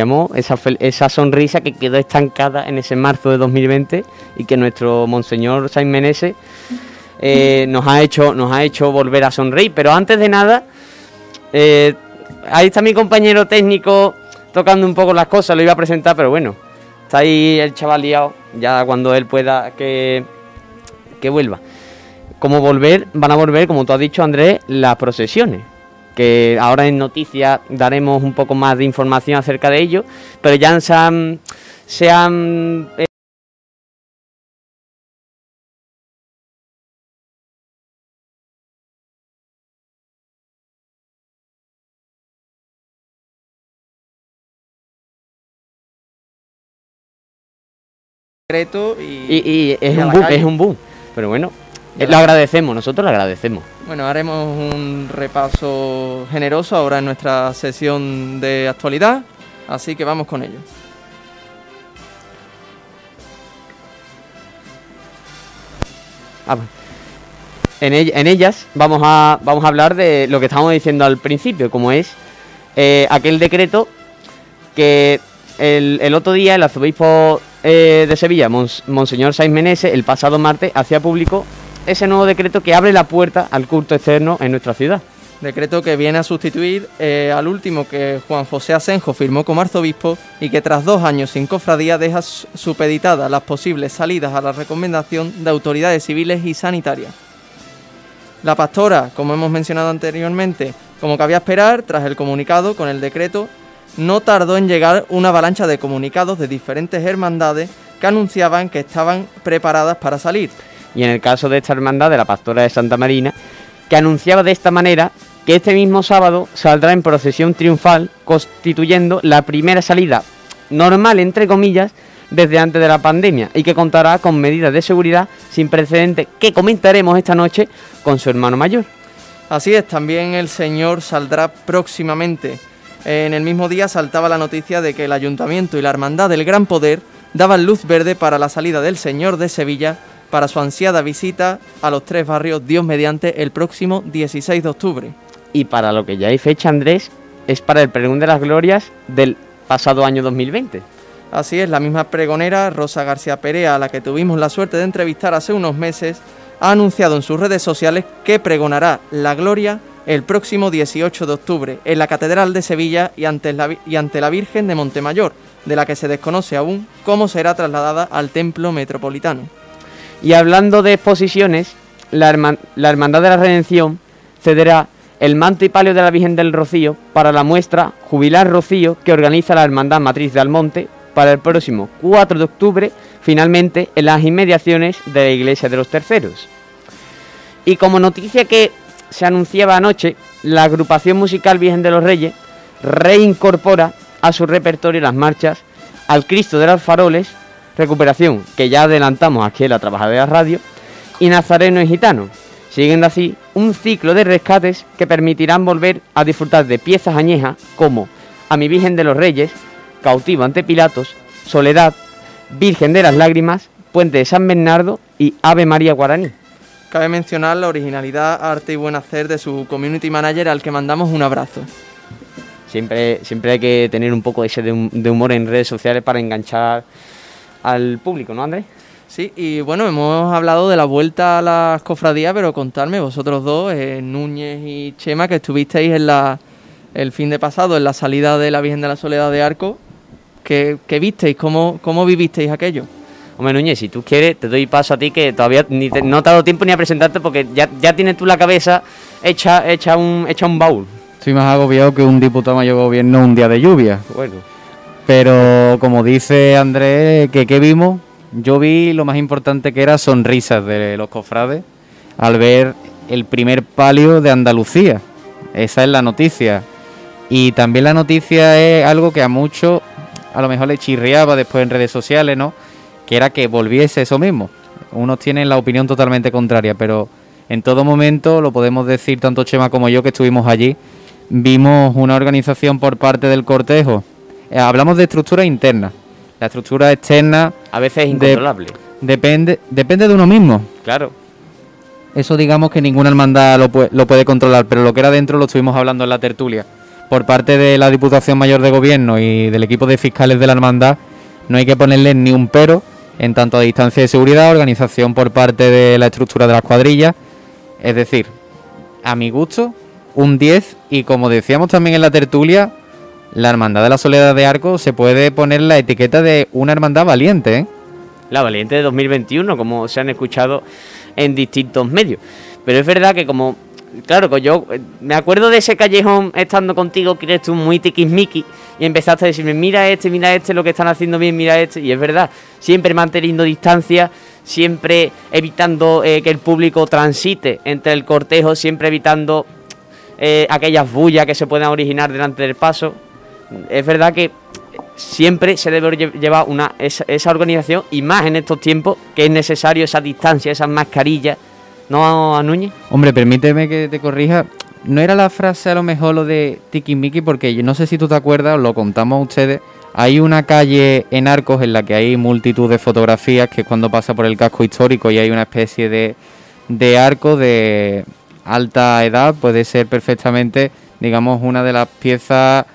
llamó esa, esa sonrisa que quedó estancada en ese marzo de 2020 y que nuestro monseñor Saint Menese eh, nos, ha hecho, nos ha hecho volver a sonreír. Pero antes de nada, eh, ahí está mi compañero técnico tocando un poco las cosas, lo iba a presentar, pero bueno, está ahí el chaval liado, ya cuando él pueda que, que vuelva. Como volver, van a volver, como tú has dicho Andrés, las procesiones que ahora en noticias daremos un poco más de información acerca de ello, pero ya se han, se han eh, y, y, es, un boom, es un boom. Pero bueno, lo agradecemos, nosotros lo agradecemos. Bueno, haremos un repaso generoso ahora en nuestra sesión de actualidad, así que vamos con ello. Ah, en, ellas vamos a, vamos a hablar de lo que estábamos diciendo al principio, como es eh, aquel decreto que el, otro día el arzobispo eh, de Sevilla, Monseñor Saiz Menese, el pasado martes, hacía público ese nuevo decreto que abre la puerta al culto externo en nuestra ciudad. Decreto que viene a sustituir eh, al último que Juan José Asenjo firmó como arzobispo y que tras dos años sin cofradía deja supeditadas las posibles salidas a la recomendación de autoridades civiles y sanitarias. La pastora, como hemos mencionado anteriormente, como cabía esperar, tras el comunicado con el decreto, no tardó en llegar una avalancha de comunicados de diferentes hermandades que anunciaban que estaban preparadas para salir y en el caso de esta hermandad de la Pastora de Santa Marina, que anunciaba de esta manera que este mismo sábado saldrá en procesión triunfal, constituyendo la primera salida normal, entre comillas, desde antes de la pandemia y que contará con medidas de seguridad sin precedentes que comentaremos esta noche con su hermano mayor. Así es, también el Señor saldrá próximamente. En el mismo día saltaba la noticia de que el Ayuntamiento y la Hermandad del Gran Poder daban luz verde para la salida del Señor de Sevilla para su ansiada visita a los tres barrios Dios mediante el próximo 16 de octubre. Y para lo que ya hay fecha, Andrés, es para el pregón de las glorias del pasado año 2020. Así es, la misma pregonera, Rosa García Perea, a la que tuvimos la suerte de entrevistar hace unos meses, ha anunciado en sus redes sociales que pregonará la gloria el próximo 18 de octubre en la Catedral de Sevilla y ante la, y ante la Virgen de Montemayor, de la que se desconoce aún cómo será trasladada al Templo Metropolitano. Y hablando de exposiciones, la, Hermandad de la Redención cederá el manto y palio de la Virgen del Rocío para la muestra Jubilar Rocío que organiza la Hermandad Matriz de Almonte para el próximo 4 de octubre, finalmente en las inmediaciones de la Iglesia de los Terceros. Y como noticia que se anunciaba anoche, la agrupación musical Virgen de los Reyes reincorpora a su repertorio las marchas al Cristo de los Faroles recuperación que ya adelantamos aquí en la Trabajadora Radio, y Nazareno y Gitano, siguiendo así un ciclo de rescates que permitirán volver a disfrutar de piezas añejas como A mi Virgen de los Reyes, Cautivo ante Pilatos, Soledad, Virgen de las Lágrimas, Puente de San Bernardo y Ave María Guaraní. Cabe mencionar la originalidad, arte y buen hacer de su community manager al que mandamos un abrazo. Siempre, siempre hay que tener un poco ese de humor en redes sociales para enganchar al público, ¿no, Andrés? Sí, y bueno, hemos hablado de la vuelta a las cofradías, pero contarme vosotros dos, eh, Núñez y Chema, que estuvisteis en la, el fin de pasado en la salida de la Virgen de la Soledad de Arco, ¿qué, visteis? ¿Cómo, ¿Cómo vivisteis aquello? Hombre, Núñez, si tú quieres, te doy paso a ti, que todavía ni no te ha dado tiempo ni a presentarte porque ya, ya tienes tú la cabeza hecha, hecha, un, hecha un baúl. Estoy más agobiado que un diputado mayor gobierno un día de lluvia. Bueno. Pero como dice Andrés, que qué vimos, yo vi lo más importante que era sonrisas de los cofrades al ver el primer palio de Andalucía. Esa es la noticia. Y también la noticia es algo que a muchos a lo mejor le chirriaba después en redes sociales, ¿no? Que era que volviese eso mismo. Unos tienen la opinión totalmente contraria, pero en todo momento, lo podemos decir tanto Chema como yo que estuvimos allí, vimos una organización por parte del cortejo hablamos de estructura interna. La estructura externa... A veces es incontrolable. depende, depende de uno mismo. Claro. Eso digamos que ninguna hermandad lo puede, lo puede controlar, pero lo que era dentro lo estuvimos hablando en la tertulia. por parte de la Diputación Mayor de Gobierno y del equipo de fiscales de la hermandad, no hay que ponerle ni un pero en tanto a distancia de seguridad, organización por parte de la estructura de las cuadrillas. Es decir, a mi gusto, un 10 y como decíamos también en la tertulia, la Hermandad de la Soledad de Arco se puede poner la etiqueta de una hermandad valiente. ¿eh? La valiente de 2021, como se han escuchado en distintos medios. Pero es verdad que como claro, yo eh, me acuerdo de ese callejón estando contigo, que eres tú muy tiquismiqui, y empezaste a decirme, mira este, mira este, lo que están haciendo bien, mira este, y es verdad, siempre manteniendo distancia, siempre evitando eh, que el público transite entre el cortejo, siempre evitando aquellas bullas que se puedan originar delante del paso. Es verdad que siempre se debe llevar una, esa, esa organización, y más en estos tiempos, que es necesario esa distancia, esas mascarillas, ¿No a Núñez? Hombre, permíteme que te corrija. No era la frase a lo mejor lo de Tiki Miki, porque yo no sé si tú te acuerdas, lo contamos a ustedes. Hay una calle en Arcos en la que hay multitud de fotografías, que es cuando pasa por el casco histórico y hay una especie de, de arco de alta edad, puede ser perfectamente, digamos, una de las piezas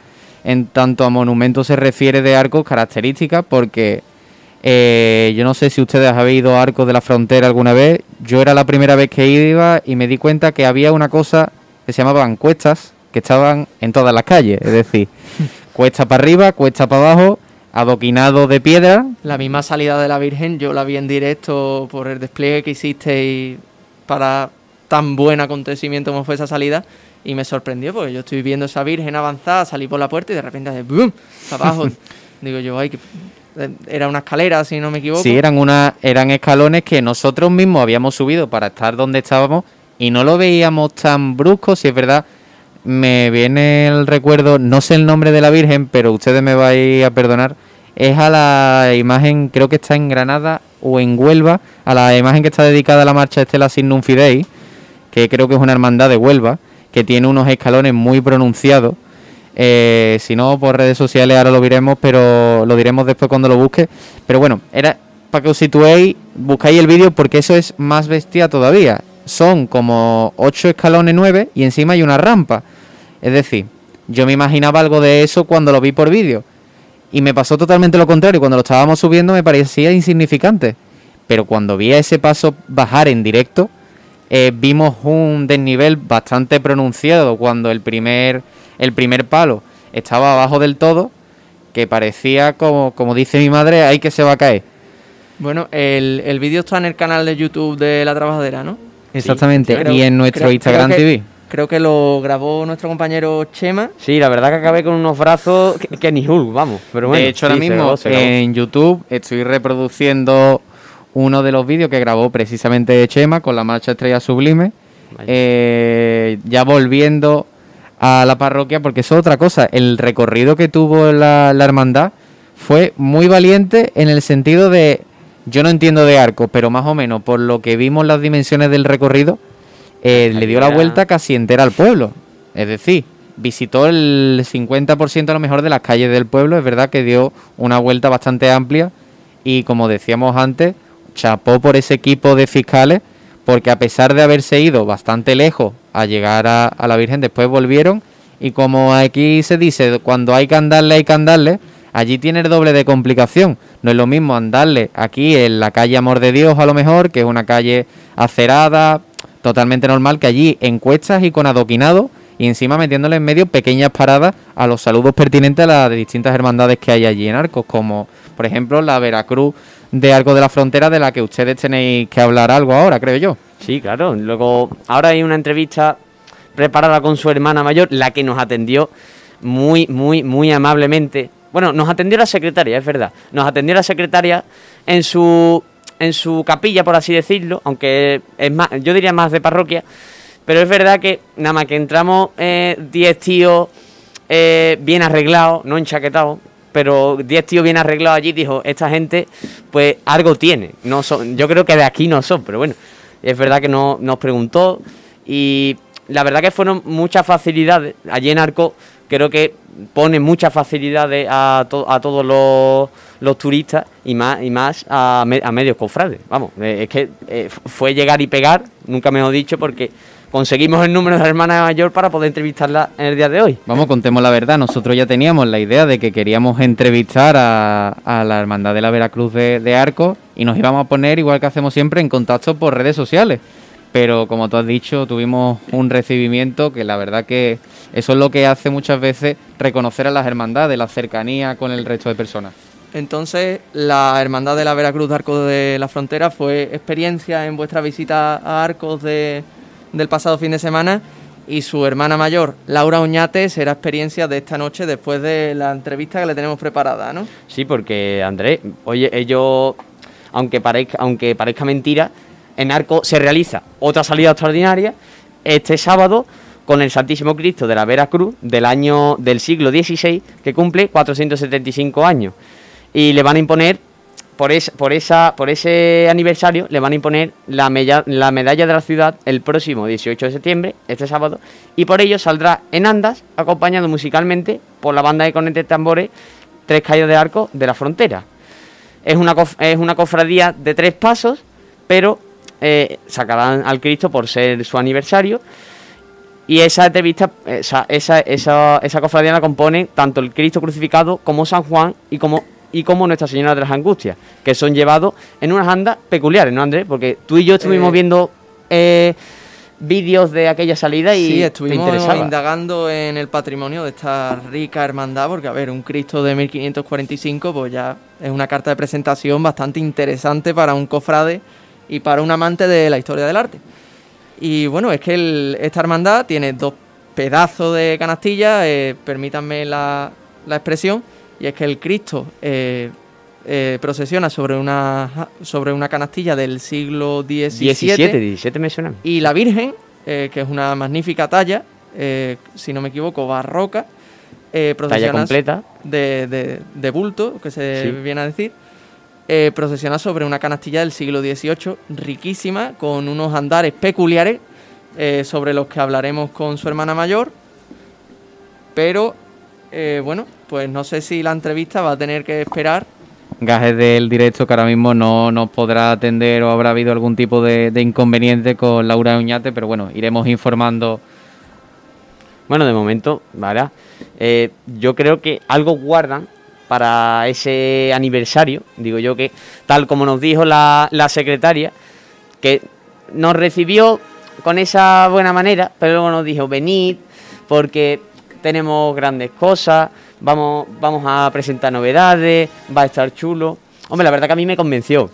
en tanto a monumentos se refiere de arcos características, porque eh, yo no sé si ustedes habéis ido a Arcos de la Frontera alguna vez. Yo era la primera vez que iba y me di cuenta que había una cosa que se llamaban cuestas que estaban en todas las calles. Es decir, cuesta para arriba, cuesta para abajo, adoquinado de piedra. La misma salida de la Virgen, yo la vi en directo por el despliegue que hiciste y para tan buen acontecimiento como fue esa salida. Y me sorprendió porque yo estoy viendo esa Virgen avanzada, salí por la puerta y de repente, ¡boom! abajo. Digo yo, ay, que era una escalera, si no me equivoco. Sí, eran, una, eran escalones que nosotros mismos habíamos subido para estar donde estábamos y no lo veíamos tan brusco, si es verdad. Me viene el recuerdo, no sé el nombre de la Virgen, pero ustedes me vais a perdonar. Es a la imagen, creo que está en Granada o en Huelva, a la imagen que está dedicada a la marcha Estela Signum Fidei, que creo que es una hermandad de Huelva, que tiene unos escalones muy pronunciados eh, si no, por redes sociales ahora lo diremos, pero lo diremos después cuando lo busque. Pero bueno, era para que os situéis, buscáis el vídeo porque eso es más bestia todavía. Son como 8 escalones 9 y encima hay una rampa. Es decir, yo me imaginaba algo de eso cuando lo vi por vídeo. Y me pasó totalmente lo contrario. Cuando lo estábamos subiendo me parecía insignificante. Pero cuando vi a ese paso bajar en directo, eh, vimos un desnivel bastante pronunciado cuando el primer el primer palo estaba abajo del todo, que parecía como, como dice mi madre, ahí que se va a caer. Bueno, el, el vídeo está en el canal de YouTube de La Trabajadera, ¿no? Exactamente, y en nuestro Instagram TV. Creo que lo grabó nuestro compañero Chema. Sí, la verdad que acabé con unos brazos que, ni Hulk, vamos. Pero bueno, de hecho, ahora mismo en YouTube estoy reproduciendo uno de los vídeos que grabó precisamente Chema con la marcha Estrella Sublime. Eh, ya volviendo a la parroquia, porque eso es otra cosa. El recorrido que tuvo la, hermandad fue muy valiente en el sentido de, yo no entiendo de arco, pero más o menos por lo que vimos las dimensiones del recorrido, eh, le dio la vuelta casi entera al pueblo. Es decir, visitó el 50% a lo mejor de las calles del pueblo. Es verdad que dio una vuelta bastante amplia y como decíamos antes, chapó por ese equipo de fiscales porque a pesar de haberse ido bastante lejos a llegar a, la Virgen, después volvieron y como aquí se dice, cuando hay que andarle, hay que andarle, allí tiene el doble de complicación. No es lo mismo andarle aquí en la calle Amor de Dios a lo mejor, que es una calle acerada, totalmente normal, que allí en cuestas y con adoquinado y encima metiéndole en medio pequeñas paradas a los saludos pertinentes a las distintas hermandades que hay allí en Arcos, como por ejemplo la Veracruz de algo de la Frontera de la que ustedes tenéis que hablar algo ahora, creo yo. Sí, claro. Luego, ahora hay una entrevista preparada con su hermana mayor, la que nos atendió muy, muy, muy amablemente. Bueno, nos atendió la secretaria, es verdad. Nos atendió la secretaria en su en su capilla, por así decirlo, aunque es más, yo diría más de parroquia, pero es verdad que nada más que entramos 10 eh, tíos eh, bien arreglados, no enchaquetados, pero 10 tíos bien arreglados allí, dijo, esta gente pues algo tiene. No son, yo creo que de aquí no son, pero bueno, es verdad que no, nos preguntó y la verdad que fueron muchas facilidades. Allí en Arco creo que pone muchas facilidades a, a todos los, turistas y más, y más a, medios cofrades. Vamos, eh, es que eh, fue llegar y pegar, nunca me lo he dicho, porque conseguimos el número de la hermana mayor para poder entrevistarla en el día de hoy. Vamos, contemos la verdad. Nosotros ya teníamos la idea de que queríamos entrevistar a, la Hermandad de la Veracruz de, de Arcos y nos íbamos a poner, igual que hacemos siempre, en contacto por redes sociales. Pero como tú has dicho, tuvimos un recibimiento que la verdad que eso es lo que hace muchas veces reconocer a las hermandades, la cercanía con el resto de personas. Entonces, la Hermandad de la Veracruz de Arcos de la Frontera fue experiencia en vuestra visita a Arcos del pasado fin de semana y su hermana mayor, Laura Oñate, será experiencia de esta noche después de la entrevista que le tenemos preparada, ¿no? Sí, porque Andrés, oye, ellos, aunque parezca, aunque parezca mentira, en Arco se realiza otra salida extraordinaria este sábado con el Santísimo Cristo de la Veracruz del año del siglo XVI que cumple 475 años y le van a imponer por, por, esa, por ese aniversario le van a imponer la, la medalla de la ciudad el próximo 18 de septiembre, este sábado, y por ello saldrá en andas, acompañado musicalmente por la banda de conectes tambores Tres Calles de Arco de la Frontera. Es una, es una cofradía de tres pasos, pero eh, sacarán al Cristo por ser su aniversario. Y esa entrevista, esa, esa, esa, esa cofradía la compone tanto el Cristo crucificado como San Juan y como y como Nuestra Señora de las Angustias, que son llevados en unas andas peculiares, ¿no, Andrés? Porque tú y yo estuvimos eh, viendo eh, vídeos de aquella salida y sí, estuvimos indagando en el patrimonio de esta rica hermandad, porque, a ver, un Cristo de 1545, pues ya es una carta de presentación bastante interesante para un cofrade y para un amante de la historia del arte. Y bueno, es que esta hermandad tiene dos pedazos de canastilla, eh, permítanme la, la expresión, y es que el Cristo eh, eh, procesiona sobre una, sobre una canastilla del siglo XVII. 17, 17 me suena. Y la Virgen, eh, que es una magnífica talla, si no me equivoco, barroca, talla completa. De, de, bulto, que se viene a decir. procesiona sobre una canastilla del siglo XVIII, riquísima, con unos andares peculiares sobre los que hablaremos con su hermana mayor. Pero bueno, pues no sé si la entrevista va a tener que esperar. Gajes del directo que ahora mismo no nos podrá atender o habrá habido algún tipo de, inconveniente con Laura Uñate, pero bueno, iremos informando. Bueno, de momento, ¿vale? Eh, yo creo que algo guardan para ese aniversario, digo yo que tal como nos dijo la, la secretaria, que nos recibió con esa buena manera, pero luego nos dijo, venid, porque tenemos grandes cosas, vamos, vamos a presentar novedades, va a estar chulo. Hombre, la verdad que a mí me convenció.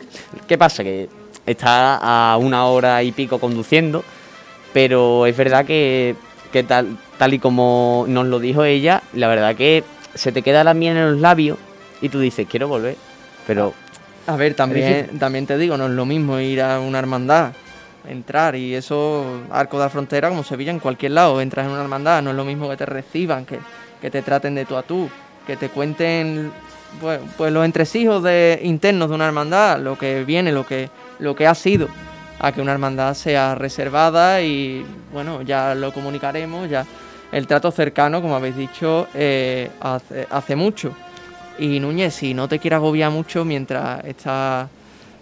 ¿Qué pasa? Que está a una hora y pico conduciendo, pero es verdad que, tal, tal y como nos lo dijo ella, la verdad que se te queda la miel en los labios y tú dices, quiero volver, pero... A ver, también, también te digo, no es lo mismo ir a una hermandad entrar y eso, arco de la frontera como Sevilla en cualquier lado, entras en una hermandad, no es lo mismo que te reciban, que, te traten de tú a tú, que te cuenten pues, pues, los entresijos de, internos de una hermandad, lo que viene, lo que, lo que ha sido, a que una hermandad sea reservada y bueno, ya lo comunicaremos, ya el trato cercano, como habéis dicho, eh, hace, hace mucho. Y Núñez, si no te quieres agobiar mucho mientras estás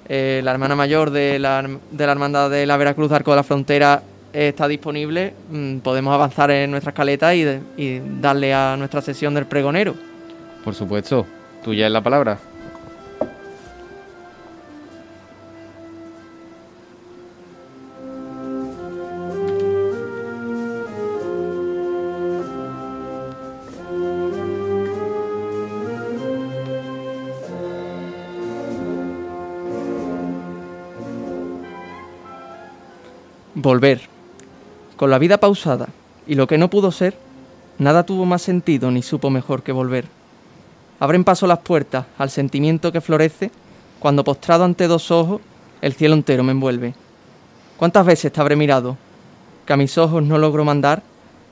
eh, la hermana mayor de la, de la Hermandad de la Veracruz Arco de la Frontera está disponible, mm, podemos avanzar en nuestra escaleta y, y darle a nuestra sesión del pregonero. Por supuesto, tuya es la palabra. Volver. Con la vida pausada y lo que no pudo ser, nada tuvo más sentido ni supo mejor que volver. Abren paso las puertas al sentimiento que florece cuando postrado ante dos ojos el cielo entero me envuelve. ¿Cuántas veces te habré mirado? Que a mis ojos no logro mandar,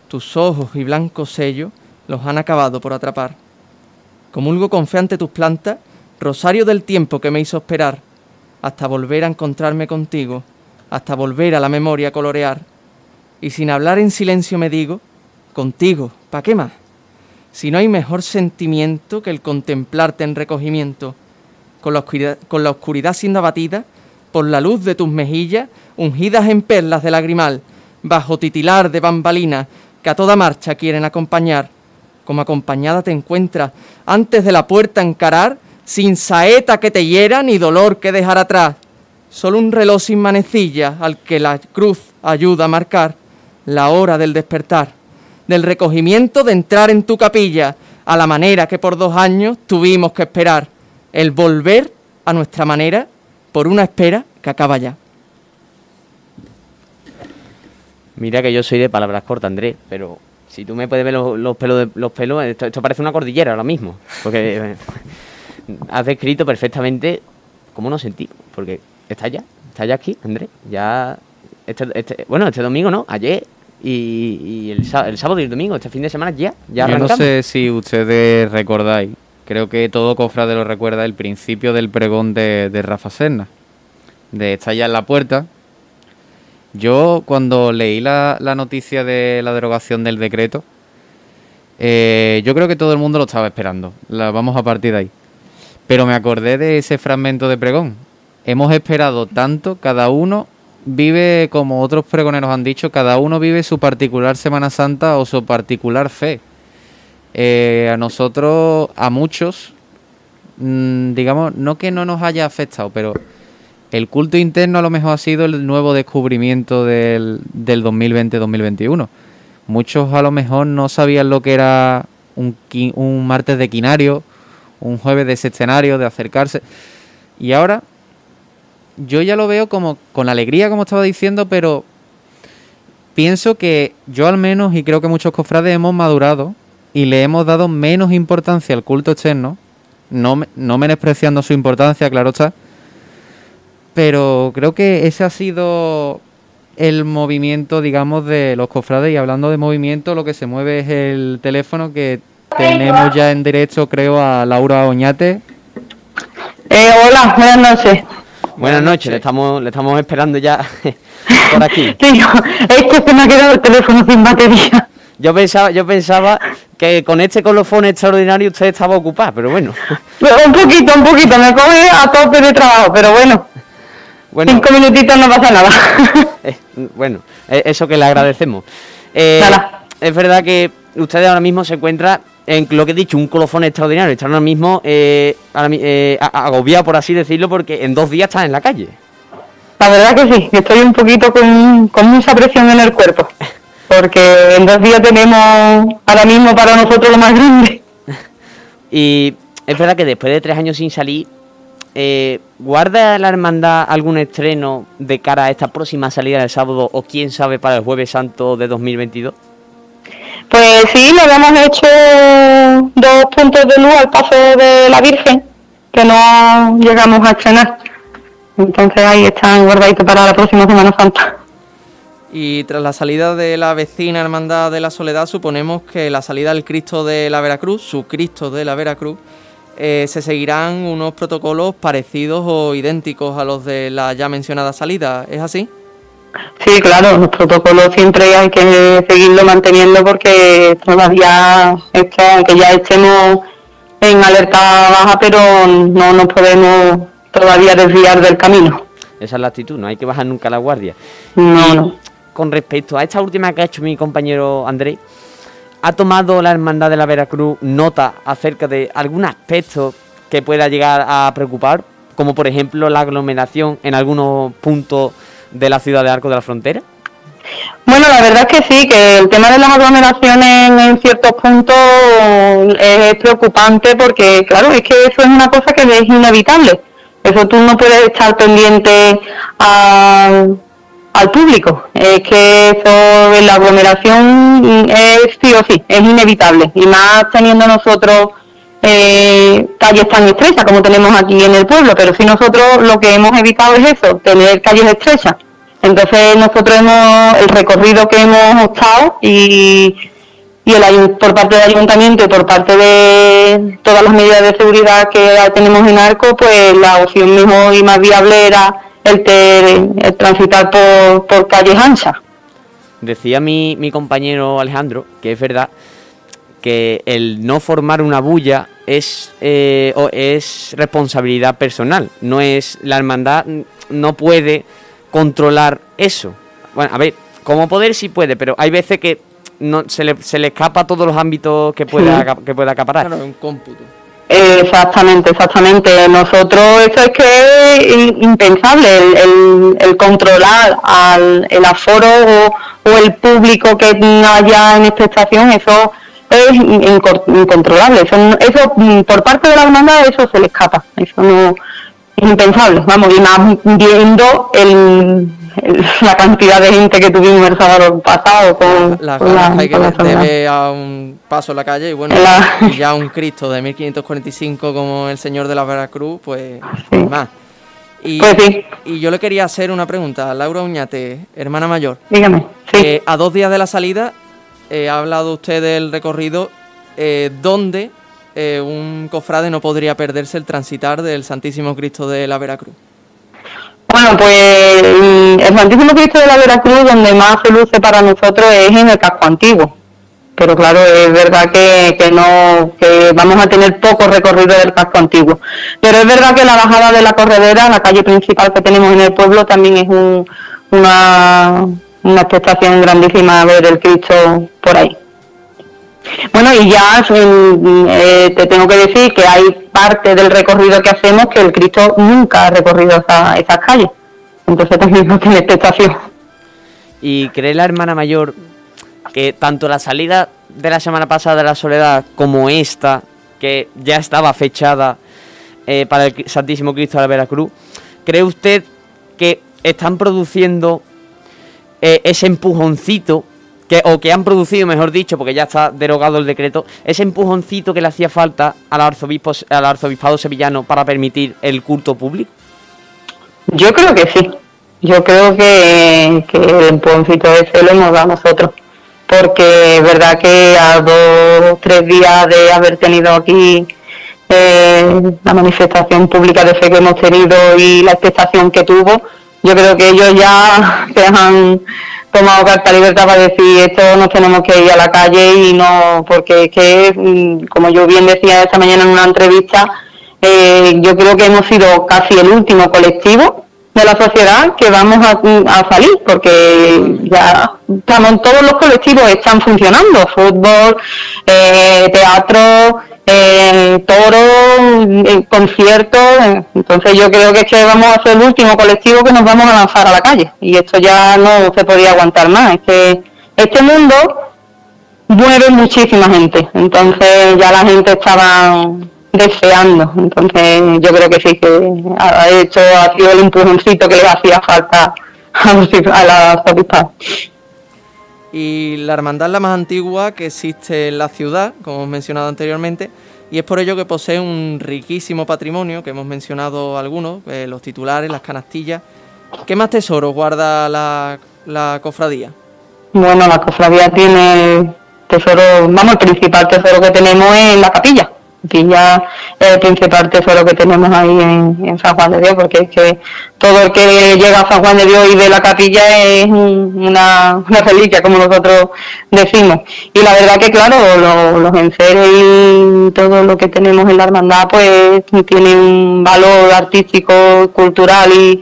tus ojos y blancos sellos los han acabado por atrapar. Comulgo con fe ante tus plantas, rosario del tiempo que me hizo esperar, hasta volver a encontrarme contigo hasta volver a la memoria colorear. Y sin hablar en silencio me digo, contigo, ¿pa' qué más? Si no hay mejor sentimiento que el contemplarte en recogimiento, con la oscuridad, siendo abatida, por la luz de tus mejillas, ungidas en perlas de lagrimal, bajo titilar de bambalinas que a toda marcha quieren acompañar. Como acompañada te encuentras antes de la puerta encarar, sin saeta que te hiera ni dolor que dejar atrás. Solo un reloj sin manecilla al que la cruz ayuda a marcar la hora del despertar, del recogimiento de entrar en tu capilla, a la manera que por dos años tuvimos que esperar, el volver a nuestra manera por una espera que acaba ya. Mira que yo soy de palabras cortas, Andrés, pero si tú me puedes ver los, pelos, de, los pelos esto, parece una cordillera ahora mismo. Porque eh, has descrito perfectamente cómo nos sentimos. Porque está ya, está ya aquí, Andrés. Ya, este, este, bueno, este domingo no, ayer y, el, sábado y el domingo, este fin de semana ya, ya Yo no sé si ustedes recordáis, creo que todo cofrade lo recuerda, el principio del pregón de, de Rafa Serna. De estar ya en la puerta, yo cuando leí la, noticia de la derogación del decreto, eh, yo creo que todo el mundo lo estaba esperando. La, vamos a partir de ahí. Pero me acordé de ese fragmento de pregón. Hemos esperado tanto, cada uno vive, como otros pregoneros han dicho, cada uno vive su particular Semana Santa o su particular fe. Eh, a nosotros, a muchos, mm, digamos, no que no nos haya afectado, pero el culto interno a lo mejor ha sido el nuevo descubrimiento del, 2020-2021. Muchos a lo mejor no sabían lo que era un, un martes de quinario, un jueves de escenario, de acercarse. Y ahora yo ya lo veo como con alegría, como estaba diciendo, pero pienso que yo al menos, y creo que muchos cofrades hemos madurado y le hemos dado menos importancia al culto externo, no, no menospreciando su importancia, claro está, pero creo que ese ha sido el movimiento, digamos, de los cofrades. Y hablando de movimiento, lo que se mueve es el teléfono que tenemos ya en directo, creo, a Laura Oñate. Eh, hola, buenas noches. Buenas noches, le estamos, le estamos esperando ya por aquí. Sí, es que se me ha quedado el teléfono sin batería. Yo pensaba, yo pensaba que con este colofón extraordinario usted estaba ocupado, pero bueno. Un poquito, un poquito, me coge a tope de trabajo, pero bueno. Cinco minutitos no pasa nada. Eh, bueno, eh, eso que le agradecemos. Eh, es verdad que ustedes ahora mismo se encuentran en lo que he dicho, un colofón extraordinario. Están ahora mismo agobiados, por así decirlo, porque en dos días están en la calle. La verdad que sí, estoy un poquito con, con mucha presión en el cuerpo. Porque en dos días tenemos ahora mismo para nosotros lo más grande. y es verdad que después de tres años sin salir, eh, ¿guarda la hermandad algún estreno de cara a esta próxima salida del sábado o quién sabe para el jueves santo de 2022? Pues sí, le habíamos hecho dos puntos de luz al paso de la Virgen que no llegamos a estrenar. Entonces ahí están guardaditos para la próxima Semana Santa. Y tras la salida de la vecina Hermandad de la Soledad, suponemos que la salida del Cristo de la Veracruz, su Cristo de la Veracruz, eh, se seguirán unos protocolos parecidos o idénticos a los de la ya mencionada salida. ¿Es así? Sí, claro, los protocolos siempre hay que seguirlo manteniendo porque todavía, esto, aunque ya estemos en alerta baja, pero no nos podemos todavía desviar del camino. Esa es la actitud, no hay que bajar nunca la guardia. No, no. Con respecto a esta última que ha hecho mi compañero Andrés, ¿Ha tomado la Hermandad de la Veracruz nota acerca de algún aspecto que pueda llegar a preocupar? Como por ejemplo la aglomeración en algunos puntos de la ciudad de Arco de la Frontera. Bueno, la verdad es que sí, que el tema de las aglomeraciones en ciertos puntos es preocupante porque, claro, es que eso es una cosa que es inevitable. Eso tú no puedes estar pendiente al público. Es que eso la aglomeración es sí o sí, es inevitable. Y más teniendo nosotros eh, calles tan estrechas como tenemos aquí en el pueblo. Pero si nosotros lo que hemos evitado es eso, tener calles estrechas. Entonces nosotros hemos, el recorrido que hemos optado y, y el, por parte del ayuntamiento y por parte de todas las medidas de seguridad que tenemos en Arco, pues la opción mejor y más viable era el, transitar por, por calles anchas. Decía mi, mi compañero Alejandro que es verdad que el no formar una bulla es, eh, es responsabilidad personal, no es la hermandad no puede controlar eso. Bueno, a ver, como poder sí puede, pero hay veces que no se le, se le escapa a todos los ámbitos que pueda, que pueda acaparar. Claro, un cómputo. Exactamente, exactamente. Nosotros, eso es que es impensable, el, el- el controlar al, el aforo o, o el público que haya en expectación, eso es incontrolable. Eso, eso mm, por parte de la hermandad, eso se le escapa. Eso no es impensable. Vamos, y más viendo el, el- la cantidad de gente que tuvimos el sábado pasado con, Las con hay que con la a un paso en la calle y bueno, La- ya un Cristo de 1545 como el Señor de la Veracruz, pues Sí. más. Y, Pues sí. y yo le quería hacer una pregunta a Laura Uñate, hermana mayor. Dígame, sí. Eh, a dos días de la salida, eh, ha hablado usted del recorrido eh, donde eh, un cofrade no podría perderse el transitar del Santísimo Cristo de la Veracruz. Bueno, pues mm, el Santísimo Cristo de la Veracruz, donde más se luce para nosotros es en el casco antiguo. Pero claro, es verdad que, que no, que vamos a tener poco recorrido del casco antiguo. Pero es verdad que la bajada de la corredera, la calle principal que tenemos en el pueblo, también es un- una, una expectación grandísima ver el Cristo por ahí. Bueno, y ya mm, eh, te tengo que decir que hay parte del recorrido que hacemos que el Cristo nunca ha recorrido esa, esas calles. Entonces también no expectación. ¿Y cree la hermana mayor que tanto la salida de la semana pasada de la Soledad como esta, que ya estaba fechada eh, para el Santísimo Cristo de la Veracruz, cree usted que están produciendo eh, ese empujoncito, que, o que han producido, mejor dicho, porque ya está derogado el decreto, ese empujoncito que le hacía falta al, arzobispo, al arzobispado sevillano para permitir el culto público? Yo creo que sí. Yo creo que, que el empujoncito ese lo hemos dado nosotros. Porque es verdad que a dos tres días de haber tenido aquí eh, la manifestación pública de fe que hemos tenido y la expectación que tuvo, yo creo que ellos ya se han tomado carta libertad para decir esto nos tenemos que ir a la calle y no, porque es que, mm, como yo bien decía esta mañana en una entrevista, eh, yo creo que hemos sido casi el último colectivo de la sociedad que vamos a, salir porque ya estamos todos los colectivos están funcionando fútbol eh, teatro eh, toro conciertos entonces yo creo que es vamos a ser el último colectivo que nos vamos a lanzar a la calle y esto ya no se podía aguantar más es que este mundo mueve muchísima gente entonces ya la gente estaba deseando entonces yo creo que sí que ha hecho ha sido el empujoncito que le hacía falta a los a la arzobispado. Y la hermandad es la más antigua que existe en la ciudad, como hemos mencionado anteriormente, y es por ello que posee un riquísimo patrimonio, que hemos mencionado algunos, eh, los titulares, las canastillas. ¿Qué más tesoros guarda la, la cofradía? bueno la cofradía tiene tesoro vamos el principal tesoro que tenemos es la capilla capilla es el principal tesoro que tenemos ahí en, San Juan de Dios porque es que todo el que llega a San Juan de Dios y ve la capilla es un- una, una reliquia como nosotros decimos. Y la verdad que claro lo- los enseres y todo lo que tenemos en la hermandad pues tiene un valor artístico cultural y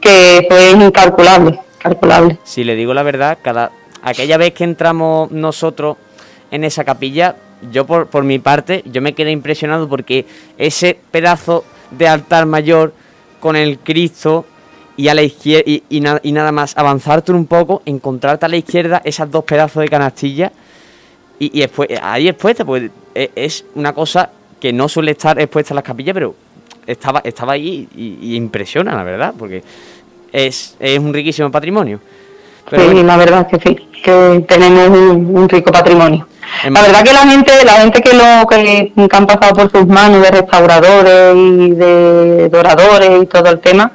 que eso es incalculable calculable Si le digo la verdad, cada aquella vez que entramos nosotros en esa capilla, yo por, por mi parte, yo me quedé impresionado porque ese pedazo de altar mayor con el Cristo y a la izquierda y, y na- y nada más avanzarte un poco, encontrarte a la izquierda esas dos pedazos de canastilla y, y después, ahí expuesta, pues e- es una cosa que no suele estar expuesta en las capillas, pero estaba, estaba ahí y, y impresiona, la verdad, porque es, es un riquísimo patrimonio. Pero sí, bueno, la verdad que sí, que tenemos un, un rico patrimonio. En- La verdad que la gente, la gente que lo que, que han pasado por sus manos de restauradores y de doradores y todo el tema,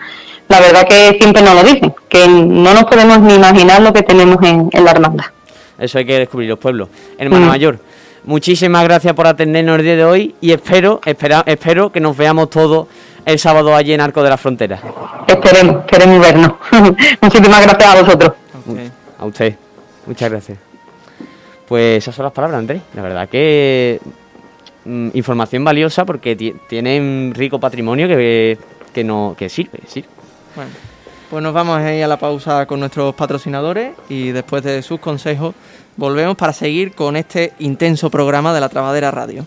la verdad que siempre nos lo dicen, que no nos podemos ni imaginar lo que tenemos en, en la hermandad. Eso hay que descubrir los pueblos. Hermana Mm. mayor, muchísimas gracias por atendernos el día de hoy y espero, espera, espero que nos veamos todos el sábado allí en Arco de la Frontera. Esperemos, esperemos vernos. Muchísimas gracias a vosotros. A usted. Muchas gracias. Pues esas son las palabras, Andrés. La verdad que mm, información valiosa porque ti- tiene un rico patrimonio que, que no que sirve, sirve. Bueno, Pues nos vamos a ir a la pausa con nuestros patrocinadores y después de sus consejos volvemos para seguir con este intenso programa de la Trabadera Radio.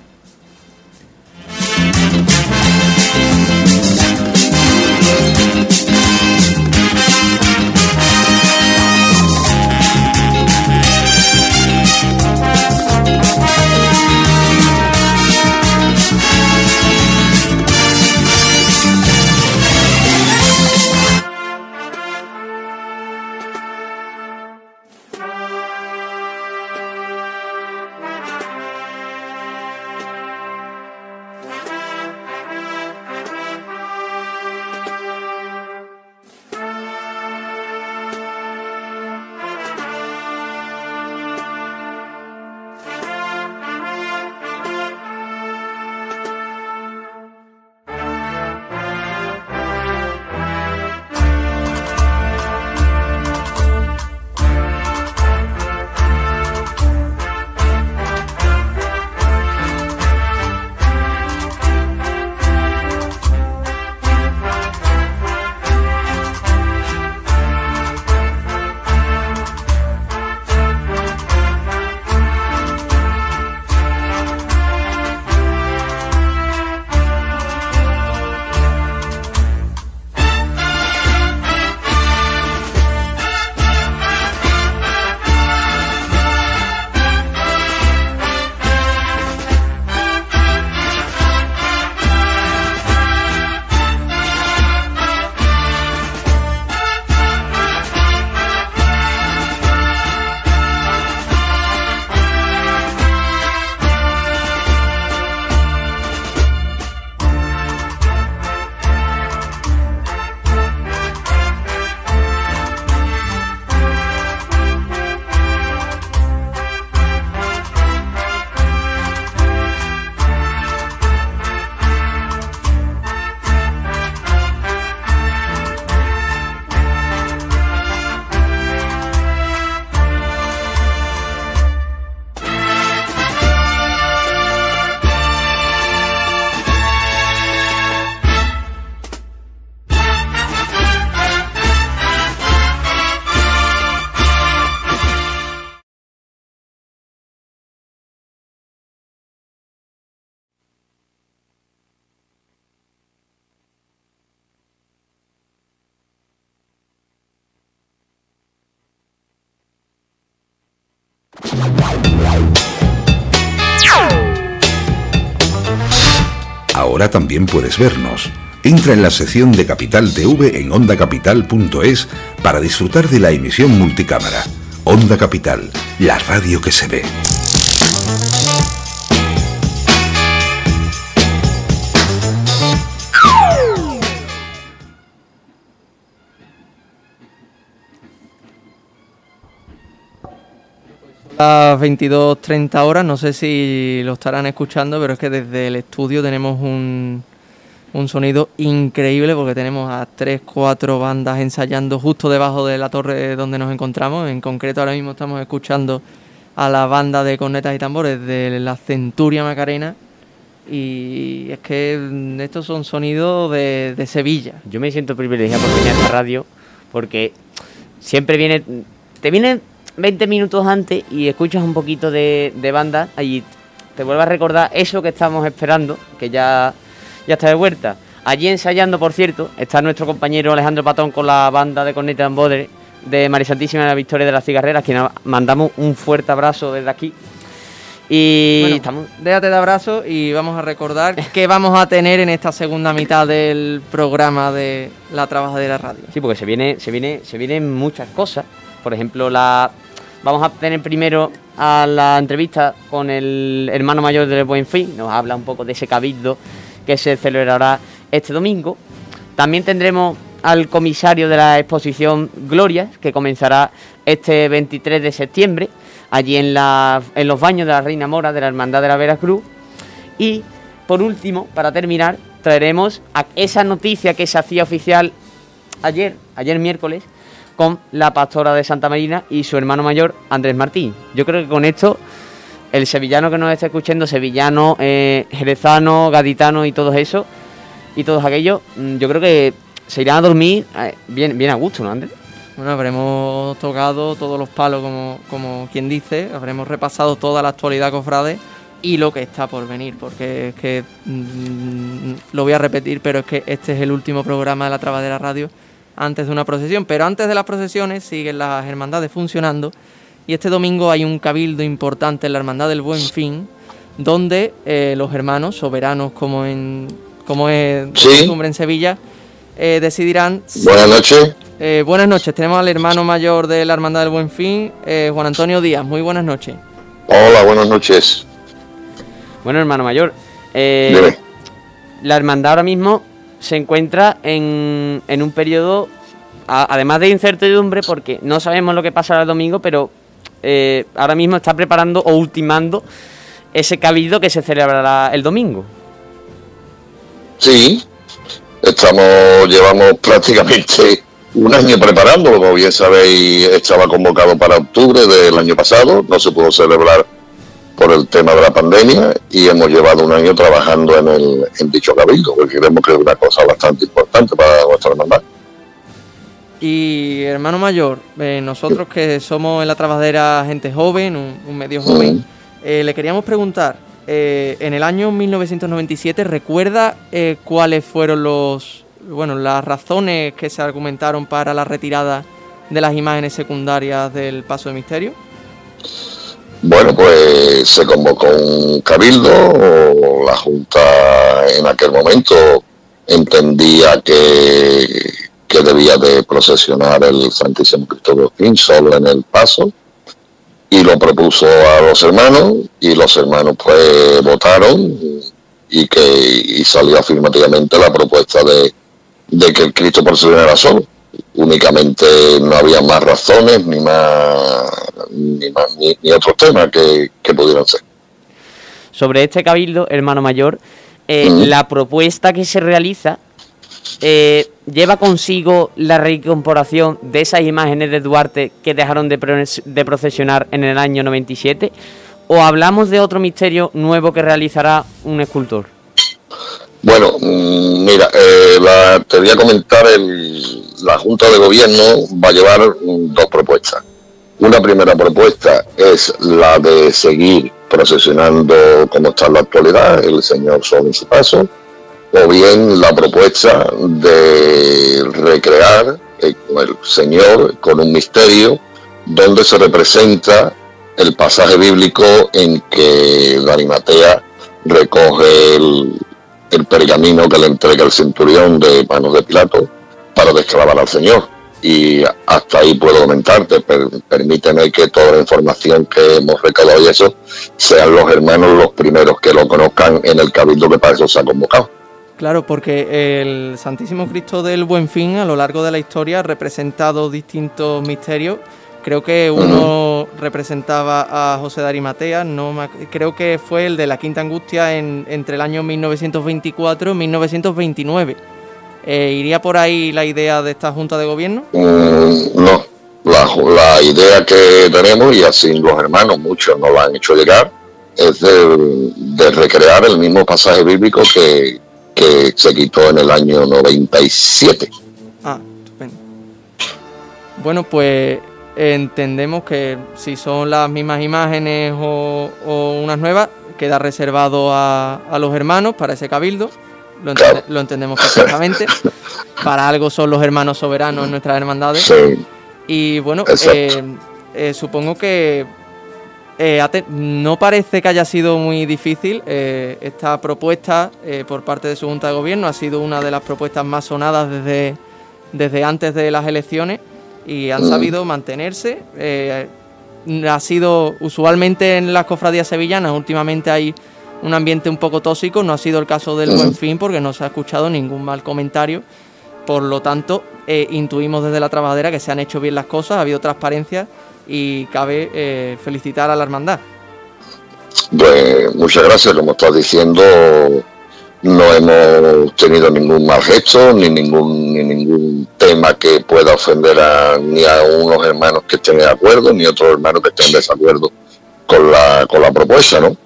También puedes vernos. Entra en la sección de Capital TV en ondacapital.es para disfrutar de la emisión multicámara. Onda Capital, la radio que se ve. Las 22.30 horas, no sé si lo estarán escuchando, pero es que desde el estudio tenemos un, un sonido increíble porque tenemos a tres, cuatro bandas ensayando justo debajo de la torre donde nos encontramos. En concreto ahora mismo estamos escuchando a la banda de cornetas y tambores de la Centuria Macarena. Y es que estos son sonidos de, Sevilla. Yo me siento privilegiado por venir a esta radio porque siempre viene, te viene 20 minutos antes y escuchas un poquito de, de banda y te vuelve a recordar eso que estamos esperando, que ya, ya está de vuelta. Allí ensayando, por cierto, está nuestro compañero Alejandro Patón con la banda de Corneta Ambodre de María Santísima de la Victoria de las Cigarreras, que nos mandamos un fuerte abrazo desde aquí. Y Bueno, estamos Déjate de abrazo y vamos a recordar qué vamos a tener en esta segunda mitad del programa de La Trabajadera Radio. Sí, porque se viene, se viene, se vienen muchas cosas. Por ejemplo, la vamos a tener primero a la entrevista con el hermano mayor del Buen Fin. Nos habla un poco de ese cabildo que se celebrará este domingo. También tendremos al comisario de la exposición Glorias, que comenzará este 23 de septiembre, allí en, los baños de la Reina Mora de la Hermandad de la Veracruz. Y por último, para terminar, traeremos a esa noticia que se hacía oficial ayer, ayer miércoles, con la pastora de Santa Marina y su hermano mayor, Andrés Martín. Yo creo que con esto, el sevillano que nos está escuchando, sevillano, eh, jerezano, gaditano y todos eso, y todos aquellos, mm, yo creo que se irán a dormir eh, bien, bien a gusto, ¿no, Andrés? Bueno, habremos tocado todos los palos, como, como quien dice, habremos repasado toda la actualidad cofrade y lo que está por venir, porque es que mm, lo voy a repetir, pero es que este es el último programa de la Trabadera Radio antes de una procesión, pero antes de las procesiones siguen las hermandades funcionando y este domingo hay un cabildo importante en la Hermandad del Buen Fin, donde eh, los hermanos soberanos, como en como es Sí. cumbre en Sevilla, eh, decidirán. Buenas noches. Eh, buenas noches, tenemos al hermano mayor de la Hermandad del Buen Fin, eh, Juan Antonio Díaz. Muy buenas noches. Hola, buenas noches. Bueno, hermano mayor, eh, la hermandad ahora mismo se encuentra en, en un periodo, además de incertidumbre, porque no sabemos lo que pasará el domingo, pero eh, ahora mismo está preparando o ultimando ese cabildo que se celebrará el domingo. Sí, estamos, llevamos prácticamente un año preparándolo. Como bien sabéis, estaba convocado para octubre del año pasado. No se pudo celebrar por el tema de la pandemia y hemos llevado un año trabajando en, el, en dicho cabildo, porque creemos que es una cosa bastante importante para nuestra hermandad. Y hermano mayor, eh, nosotros que somos en la trabajadera gente joven, un, un medio joven, eh, le queríamos preguntar, eh, en el año 1997, ¿recuerda cuáles fueron los, bueno, las razones que se argumentaron para la retirada de las imágenes secundarias del Paso de Misterio? Bueno, pues se convocó un cabildo, la Junta en aquel momento entendía que, que debía de procesionar el Santísimo Cristo Fin solo en el paso y lo propuso a los hermanos y los hermanos pues votaron y que y salió afirmativamente la propuesta de, de que el Cristo procesionara solo únicamente no había más razones ni más ni, más, ni, ni otros temas que, que pudieran ser. Sobre este cabildo, hermano mayor, eh, la propuesta que se realiza eh, lleva consigo la reincorporación de esas imágenes de Duarte que dejaron de procesionar en el año 97 o hablamos de otro misterio nuevo que realizará un escultor. Bueno, mm, mira, eh, la- te voy a comentar, el- la Junta de Gobierno va a llevar mm, dos propuestas. Una primera propuesta es la de seguir procesionando como está en la actualidad, el Señor solo en su paso, o bien la propuesta de recrear el, el Señor con un misterio donde se representa el pasaje bíblico en que Danimatea recoge el, el pergamino que le entrega el centurión de manos de Pilato para desclavar al Señor. Y hasta ahí puedo comentarte, per- permíteme que toda la información que hemos recaudado y eso sean los hermanos los primeros que lo conozcan en el cabildo que para eso se ha convocado. Claro, porque el Santísimo Cristo del Buen Fin a lo largo de la historia ha representado distintos misterios. Creo que uno representaba a José de Arimatea, no me creo que fue el de la Quinta Angustia en- entre el año 1924 y 1929. Eh, ¿Iría por ahí la idea de esta Junta de Gobierno? Mm, no, la, la idea que tenemos, y así los hermanos, muchos nos la han hecho llegar, es de, de recrear el mismo pasaje bíblico que, que se quitó en el año 97. Ah, estupendo. Bueno, pues entendemos que si son las mismas imágenes o, o unas nuevas, queda reservado a, a los hermanos para ese cabildo. Lo, entende- Claro. lo entendemos perfectamente. Para algo son los hermanos soberanos en nuestras hermandades. Sí, Y bueno, eh, eh, supongo que eh, no parece que haya sido muy difícil. esta propuesta por parte de su Junta de Gobierno ha sido una de las propuestas más sonadas desde, desde antes de las elecciones y han Mm. sabido mantenerse. eh, ha sido usualmente en las cofradías sevillanas, últimamente hay un ambiente un poco tóxico, no ha sido el caso del Mm. Buen Fin porque no se ha escuchado ningún mal comentario. Por lo tanto, eh, intuimos desde la trabajadera que se han hecho bien las cosas, ha habido transparencia y cabe eh, felicitar a la hermandad. Pues muchas gracias, como estás diciendo, no hemos tenido ningún mal gesto, ni ningún, ni ningún tema que pueda ofender a, ni a unos hermanos que estén de acuerdo, ni a otros hermanos que estén en desacuerdo con la, con la propuesta, ¿no?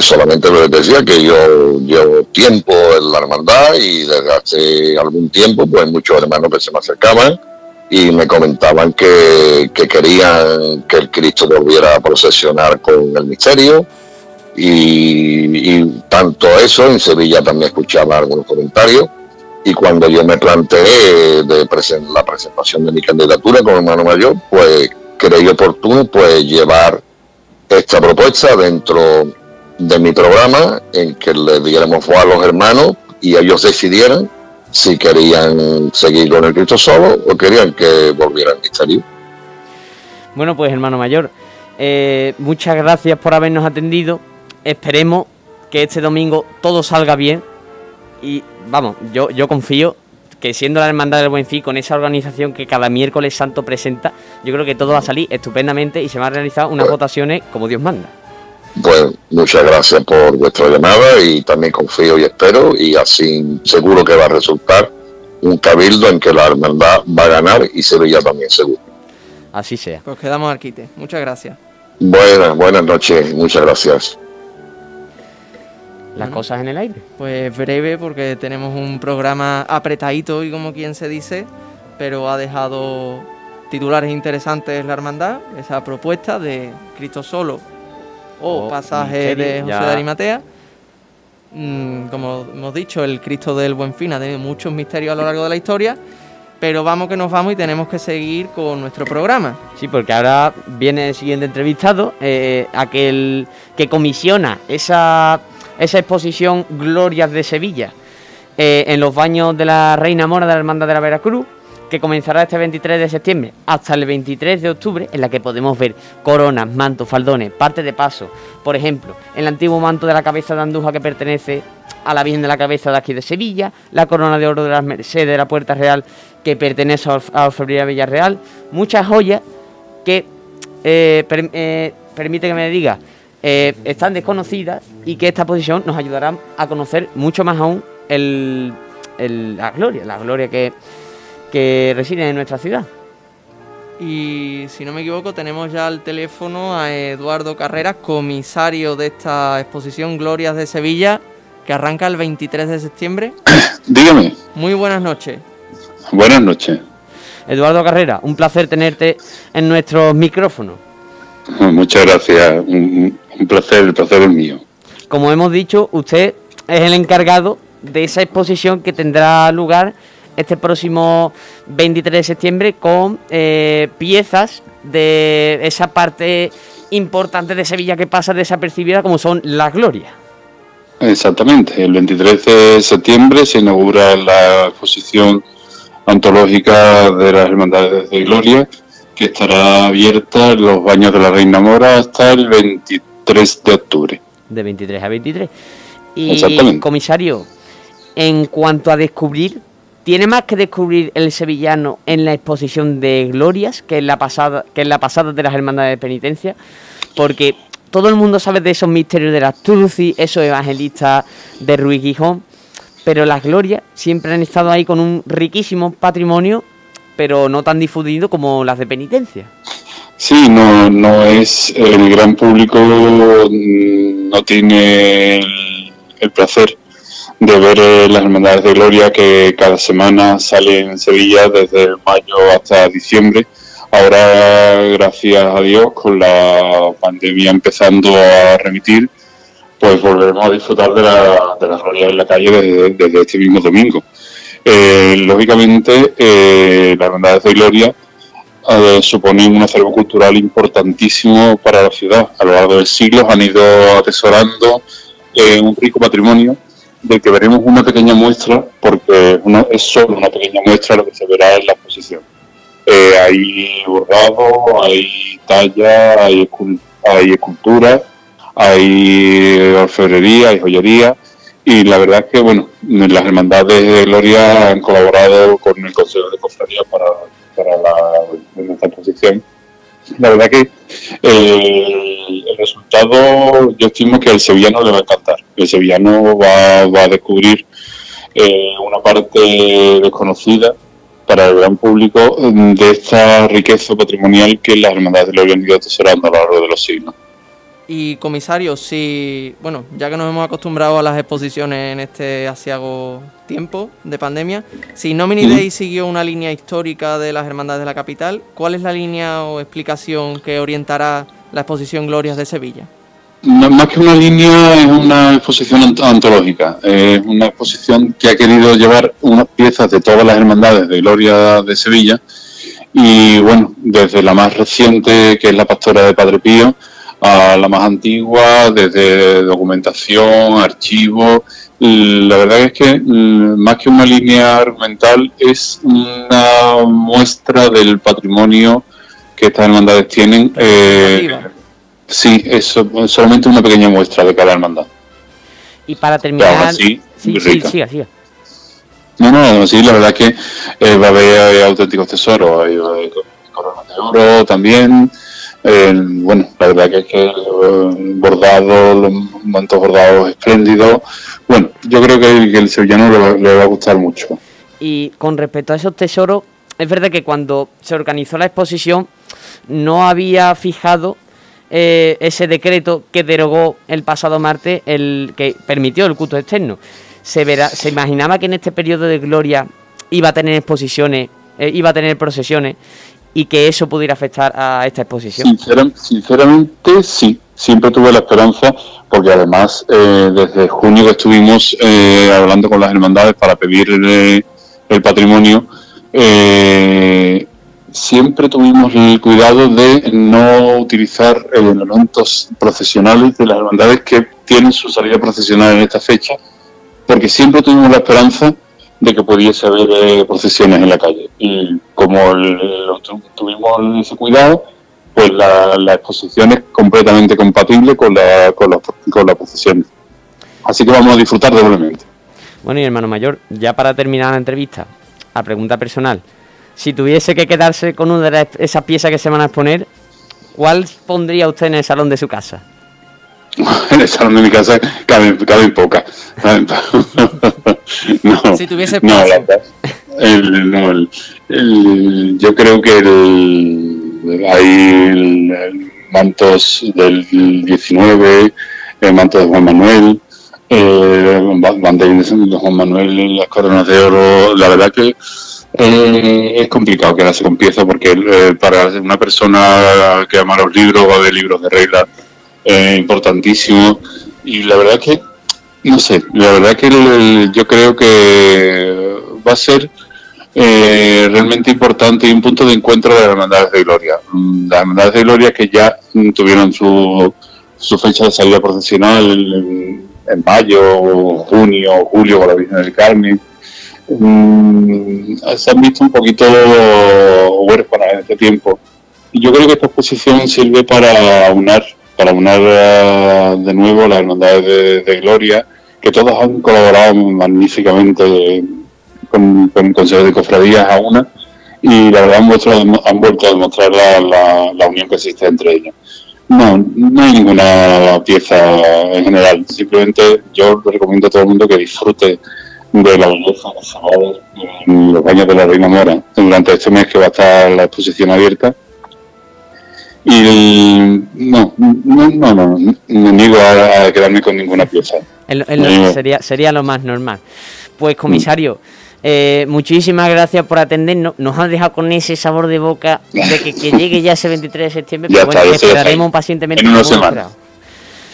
solamente lo que decía que yo llevo tiempo en la hermandad y desde hace algún tiempo, pues muchos hermanos que se me acercaban y me comentaban que, querían que el Cristo volviera a procesionar con el misterio. Y, tanto eso, en Sevilla también escuchaba algunos comentarios. Y cuando yo me planteé de la presentación de mi candidatura como hermano mayor, pues creí oportuno pues llevar esta propuesta dentro de mi programa en que le diéramos a los hermanos y ellos decidieran si querían seguir con el Cristo solo o querían que volvieran a estar Bueno, pues hermano mayor, eh, muchas gracias por habernos atendido. Esperemos que este domingo todo salga bien y vamos, yo, yo confío que siendo la Hermandad del Buen Fin, con esa organización que cada miércoles santo presenta, yo creo que todo va a salir estupendamente y se van a realizar unas votaciones como Dios manda. Pues muchas gracias por vuestra llamada y también confío y espero y así seguro que va a resultar un cabildo en que la hermandad va a ganar y Sevilla también seguro. Así sea. Pues quedamos arquite. Muchas gracias. Buenas, buenas noches. Muchas gracias. Las cosas en el aire. Pues breve porque tenemos un programa apretadito y como quien se dice, pero ha dejado titulares interesantes la hermandad, esa propuesta de Cristo solo o oh, pasaje de José de Arimatea. Mm, como hemos dicho, el Cristo del Buen Fin ha tenido muchos misterios a lo largo de la historia, pero vamos que nos vamos y tenemos que seguir con nuestro programa. Sí, porque ahora viene el siguiente entrevistado, eh, aquel que comisiona esa, esa exposición Glorias de Sevilla eh, en los baños de la Reina Mora de la Hermandad de la Veracruz que comenzará este 23 de septiembre hasta el 23 de octubre, en la que podemos ver coronas, mantos, faldones, parte de paso. Por ejemplo, el antiguo manto de la cabeza de Andújar que pertenece a la Virgen de la Cabeza de aquí de Sevilla, la corona de oro de las Mercedes de la Puerta Real que pertenece a Orfebrería Villarreal, muchas joyas que eh, eh, permite que me diga eh, están desconocidas y que esta posición nos ayudará a conocer mucho más aún la gloria, la gloria que que residen en nuestra ciudad. Y si no me equivoco, tenemos ya al teléfono a Eduardo Carreras, comisario de esta exposición Glorias de Sevilla, que arranca el 23 de septiembre. Dígame. Muy buenas noches. Buenas noches. Eduardo Carreras, un placer tenerte en nuestros micrófonos. Muchas gracias, un, un placer, el placer es mío. Como hemos dicho, usted es el encargado de esa exposición que tendrá lugar este próximo 23 de septiembre con eh, piezas de esa parte importante de Sevilla que pasa desapercibida como son las glorias. Exactamente, el 23 de septiembre se inaugura la exposición antológica de las Hermandades de Gloria, que estará abierta en los baños de la Reina Mora hasta el 23 de octubre. De 23 a 23. Y, comisario, en cuanto a descubrir tiene más que descubrir el sevillano en la exposición de glorias que en la pasada, que en la pasada de las hermandades de penitencia, porque todo el mundo sabe de esos misterios de las Truci, esos evangelistas de Ruiz Gijón, pero las glorias siempre han estado ahí con un riquísimo patrimonio, pero no tan difundido como las de penitencia. Sí, no, no es el gran público, mm, no tiene el placer de ver eh, las hermandades de gloria que cada semana salen en Sevilla desde mayo hasta diciembre. Ahora, gracias a Dios, con la pandemia empezando a remitir, pues volveremos a disfrutar de la, de gloria en la calle desde, este mismo domingo. Eh, lógicamente, eh, las hermandades de gloria eh, suponen un acervo cultural importantísimo para la ciudad. A lo largo de siglos han ido atesorando un rico patrimonio de que veremos una pequeña muestra, porque es solo una pequeña muestra lo que se verá en la exposición. Eh, hay borrado, hay talla, hay, hay escultura, hay orfebrería, hay joyería, y la verdad que, bueno, las hermandades de Gloria han colaborado con el Consejo de Cofradía para, para la, exposición la verdad que eh, el resultado yo estimo que al sevillano le va a encantar. El sevillano va, va a descubrir eh, una parte desconocida para el gran público de esta riqueza patrimonial que las hermandades de la han ido atesorando a lo largo de los siglos. Y comisario, si, bueno, ya que nos hemos acostumbrado a las exposiciones en este asiago tiempo de pandemia, si Nomini Day siguió una línea histórica de las hermandades de la capital, ¿cuál es la línea o explicación que orientará la exposición Glorias de Sevilla? Más que una línea, es una exposición antológica. Es una exposición que ha querido llevar unas piezas de todas las hermandades de Gloria de Sevilla. Y bueno, desde la más reciente, que es la Pastora de Padre Pío, a la más antigua, desde documentación, archivos. La verdad es que mm, más que una línea argumental, es una muestra del patrimonio que estas hermandades tienen. Eh, Sí, es solamente una pequeña muestra de cada hermandad. Y para terminar... sí, sí, sí, sí, No, no, sí, la verdad es que eh, va a haber eh, auténticos tesoros, hay, coronas de oro también, eh, bueno, la verdad que es que bordado, los mantos bordados espléndidos, bueno, yo creo que, el sevillano le, le va a gustar mucho. Y con respecto a esos tesoros, es verdad que cuando se organizó la exposición no había fijado eh, ese decreto que derogó el pasado martes, el que permitió el culto externo. Se, verá, se imaginaba que en este periodo de gloria iba a tener exposiciones, eh, iba a tener procesiones y que eso pudiera afectar a esta exposición. sinceramente, sí. Siempre tuve la esperanza, porque además eh, desde junio que estuvimos hablando con las hermandades para pedir el patrimonio, eh, siempre tuvimos el cuidado de no utilizar elementos procesionales de las hermandades que tienen su salida procesional en esta fecha, porque siempre tuvimos la esperanza de que pudiese haber eh, procesiones en la calle. Y como tuvimos ese cuidado, pues la, exposición es completamente compatible con la, con, la, con la procesión. Así que vamos a disfrutar doblemente. Bueno, y hermano mayor, ya para terminar la entrevista, a pregunta personal, si tuviese que quedarse con una de esas piezas que se van a exponer, ¿cuál pondría usted en el salón de su casa? En el salón de mi casa caben, caben pocas. no, si tuviese no, el, el, yo creo que el, hay mantos del 19, el manto de Juan Manuel, eh, banderines de Juan Manuel, las coronas de oro. La verdad que eh, es complicado quedarse con piezas porque eh, para una persona que ama los libros va a haber libros de reglas eh, importantísimos y la verdad que no sé la verdad que yo creo que va a ser eh, realmente importante y un punto de encuentro de las hermandades de gloria. Mm, las hermandades de gloria que ya tuvieron su, su fecha de salida profesional en, en mayo junio julio con la Virgen del Carmen. Mm, se han visto un poquito huérfanas en este tiempo. Y yo creo que esta exposición sirve para unar, para unar de nuevo las hermandades de, Gloria, que todas han colaborado magníficamente con, Consejo de Cofradías a una, y la verdad han, vuelto, a demostrar la, la, unión que existe entre ellas. No, no hay ninguna pieza en general, simplemente yo recomiendo a todo el mundo que disfrute de la belleza en los baños de la Reina Mora durante este mes que va a estar la exposición abierta. Y no, no, no, no, no niego a, quedarme con ninguna pieza. sería, sería lo más normal. Pues comisario, eh, muchísimas gracias por atendernos. Nos han dejado con ese sabor de boca de que, llegue ya ese 23 de septiembre, pero bueno, esperaremos pacientemente. En una semana.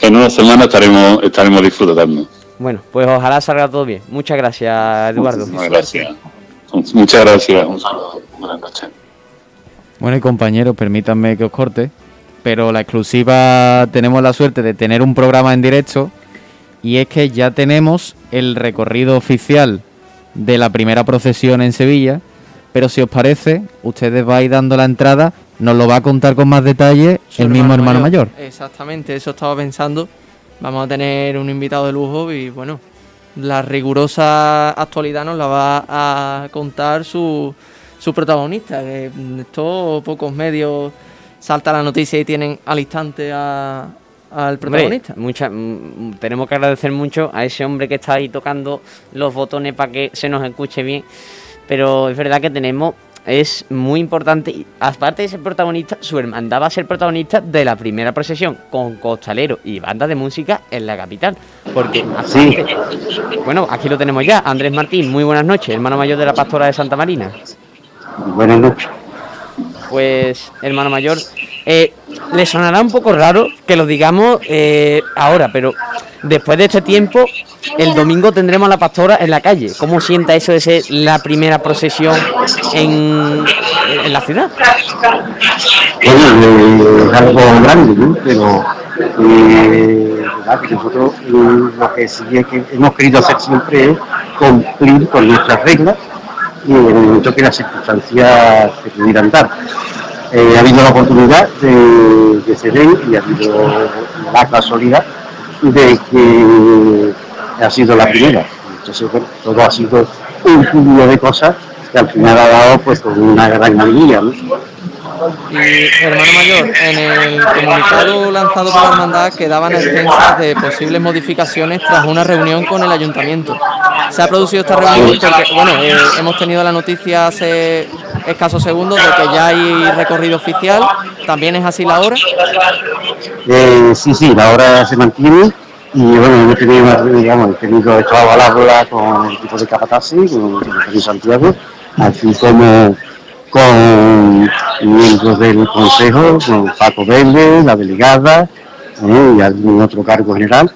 En una semana estaremos, estaremos disfrutando. Bueno, pues ojalá salga todo bien. Muchas gracias, Eduardo. Muchas gracias. Muchas gracias. Un saludo. Buenas noches. Bueno, y compañeros, permítanme que os corte, pero la exclusiva tenemos la suerte de tener un programa en directo y es que ya tenemos el recorrido oficial de la primera procesión en Sevilla, pero si os parece, ustedes vais dando la entrada, nos lo va a contar con más detalle el mismo hermano mayor. Exactamente, eso estaba pensando Vamos a tener un invitado de lujo y bueno, la rigurosa actualidad nos la va a contar su, su protagonista, que esto pocos medios salta la noticia y tienen al instante al protagonista. mucha, mm, tenemos que agradecer mucho a ese hombre que está ahí tocando los botones para que se nos escuche bien, pero es verdad que tenemos es muy importante. y Aparte de ser protagonista, su hermandad va a ser protagonista de la primera procesión con costalero y banda de música en la capital. Porque, Sí. aparte- bueno, aquí lo tenemos ya. Andrés Martín, muy buenas noches, hermano mayor de la Pastora de Santa Marina. Buenas noches. Pues, hermano mayor, eh, le sonará un poco raro que lo digamos eh, ahora, pero después de este tiempo, el domingo tendremos a la pastora en la calle. ¿Cómo sienta eso de ser la primera procesión en, en la ciudad? Bueno, eh, es algo grande, ¿no? Pero eh, que nosotros lo que sí es que hemos querido hacer siempre es cumplir con nuestras reglas y en el momento que las circunstancias se pudieran dar. Eh, ha habido la oportunidad de, de ceder y ha habido la casualidad de que ha sido la primera. Todo ha sido un cúmulo de cosas que al final ha dado pues una gran alegría. Y hermano mayor, en el comunicado lanzado por la hermandad quedaban extensas de posibles modificaciones tras una reunión con el ayuntamiento. Se ha producido esta reunión porque, bueno, eh, hemos tenido la noticia hace escasos segundos de que ya hay recorrido oficial. ¿También es así la hora? Eh, sí, sí, la hora se mantiene y bueno, hemos tenido, digamos, hemos tenido hablarla con el equipo de Capataz, con el Santiago, así como con miembros del Consejo, con Paco Vélez, la delegada eh, y algún otro cargo general,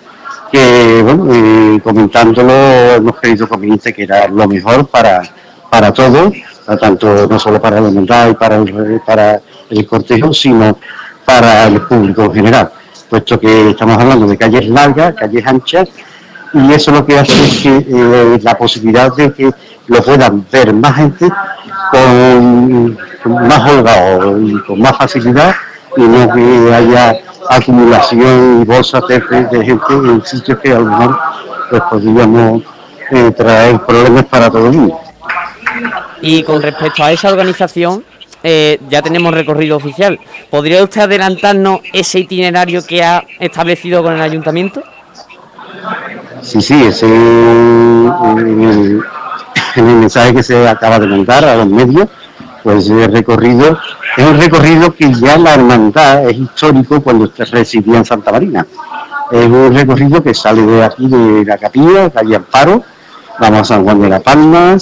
que bueno, eh, comentándolo hemos creído conveniente que era lo mejor para, para todos, tanto no solo para la hermandad y para el, para el cortejo, sino para el público en general, puesto que estamos hablando de calles largas, calles anchas, y eso lo que hace es que eh, la posibilidad de que lo puedan ver más gente con, más holgado y con más facilidad y no que haya acumulación y bolsas de, de gente en sitios que a lo mejor pues, podríamos eh, traer problemas para todo el mundo. Y con respecto a esa organización, eh, ya tenemos recorrido oficial. ¿Podría usted adelantarnos ese itinerario que ha establecido con el ayuntamiento? Sí, sí, ese en el, en el mensaje que se acaba de mandar a los medios, pues el recorrido es un recorrido que ya la hermandad es histórico cuando se residía en Santa Marina. Es un recorrido que sale de aquí de la capilla, calle Amparo, vamos a San Juan de la Palma,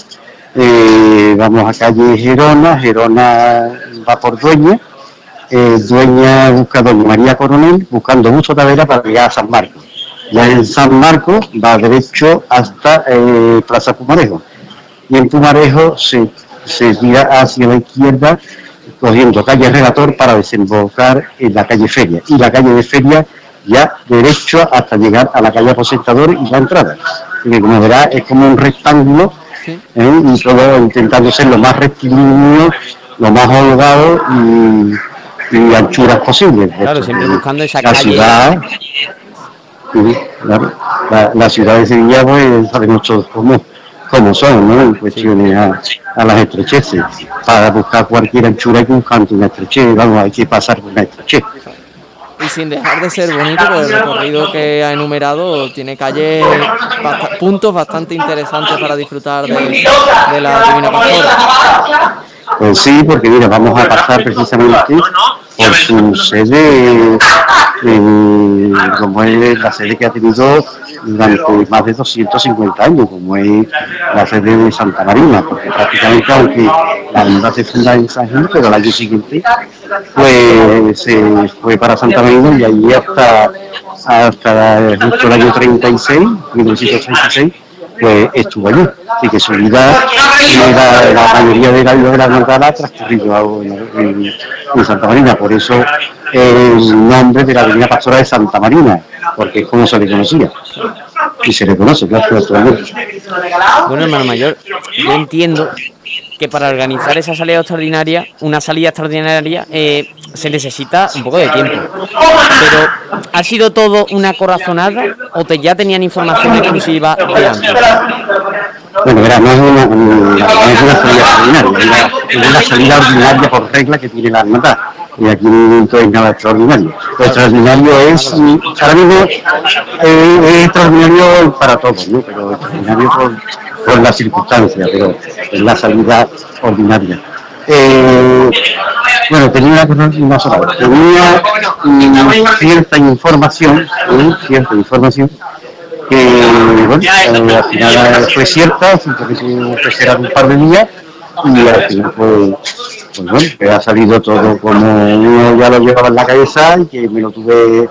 eh, vamos a calle Gerona, Gerona va por Dueña, eh, Dueña busca Doña María Coronel, buscando Busto Tavera para llegar a San Marcos. Ya en San Marcos va derecho hasta eh, Plaza Pumarejo. Y en Pumarejo se, se tira hacia la izquierda, cogiendo calle Relator para desembocar en la calle Feria. Y la calle de Feria ya derecho hasta llegar a la calle Aposentador y la entrada. Que como verá es como un rectángulo Sí. ¿eh? y todo intentando ser lo más rectilíneo, lo más holgado y, y anchuras posibles. Claro, siempre buscando esa la calle. ciudad, sí, claro, la, la ciudad de Sevilla, pues sabemos todos cómo, cómo son, ¿no? En cuestiones a, a las estrecheces. Para buscar cualquier anchura hay que buscar una estrechez, vamos, hay que pasar por una estrechez. Y sin dejar de ser bonito, pues el recorrido que ha enumerado tiene calles, puntos bastante interesantes para disfrutar de, de la Divina Pastora. Pues sí, porque mira, vamos a pasar precisamente por su sede, eh, como es la sede que ha tenido durante más de 250 años, como es la sede de Santa Marina, porque prácticamente aunque la hermandad se funda en San Gil, pero el año siguiente pues se fue para Santa Marina y allí hasta, hasta justo el año 36, 1936, pues estuvo allí. Así que su vida, la, la mayoría de la vida de la hermandad ha transcurrido en, Santa Marina. Por eso el nombre de la Avenida Pastora de Santa Marina, porque es como se le conocía. Y se le conoce, claro. Bueno, hermano mayor, yo entiendo que para organizar esa salida extraordinaria, una salida extraordinaria, eh, se necesita un poco de tiempo. Pero, ¿ha sido todo una corazonada o te ya tenían información exclusiva de antes? Bueno, verá, no es una, es una salida extraordinaria, es una, salida ordinaria por regla que tiene la hermandad. Y aquí no es nada extraordinario. Lo extraordinario es, ahora mismo eh, es extraordinario para todos, ¿no? pero extraordinario por, por las circunstancias, pero es la salida ordinaria. Eh, bueno, tenía sola tenía cierta información, ¿eh? cierta información que bueno, eh, al final fue cierta, fue ser un par de días y al final pues bueno, que ha salido todo como uno ya lo llevaba en la cabeza y que me lo tuve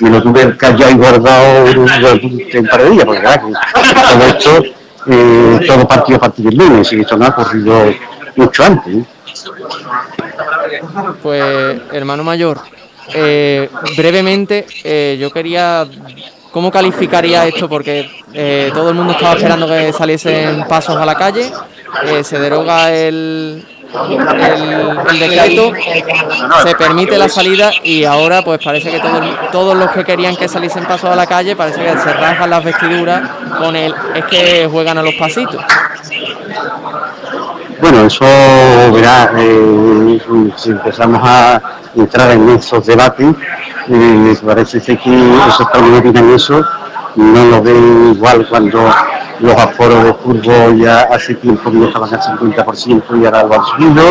me lo tuve callado y guardado durante un par de días, porque claro, todo esto, eh, todo partido a partir del lunes, y esto no ha ocurrido mucho antes. Pues, hermano mayor, eh, brevemente, eh, yo quería, ¿cómo calificaría esto? Porque todo el mundo estaba esperando que saliesen pasos a la calle, se deroga el, decreto, se permite la salida y ahora pues parece que todos los que querían que saliesen pasos a la calle parece que se rasgan las vestiduras con el es que juegan a los pasitos. Bueno, eso verá, eh, si empezamos a entrar en esos debates, eh, parece que esos que en eso no lo ven igual cuando los aforos de fútbol ya hace tiempo que estaban al 50% y ahora lo han subido,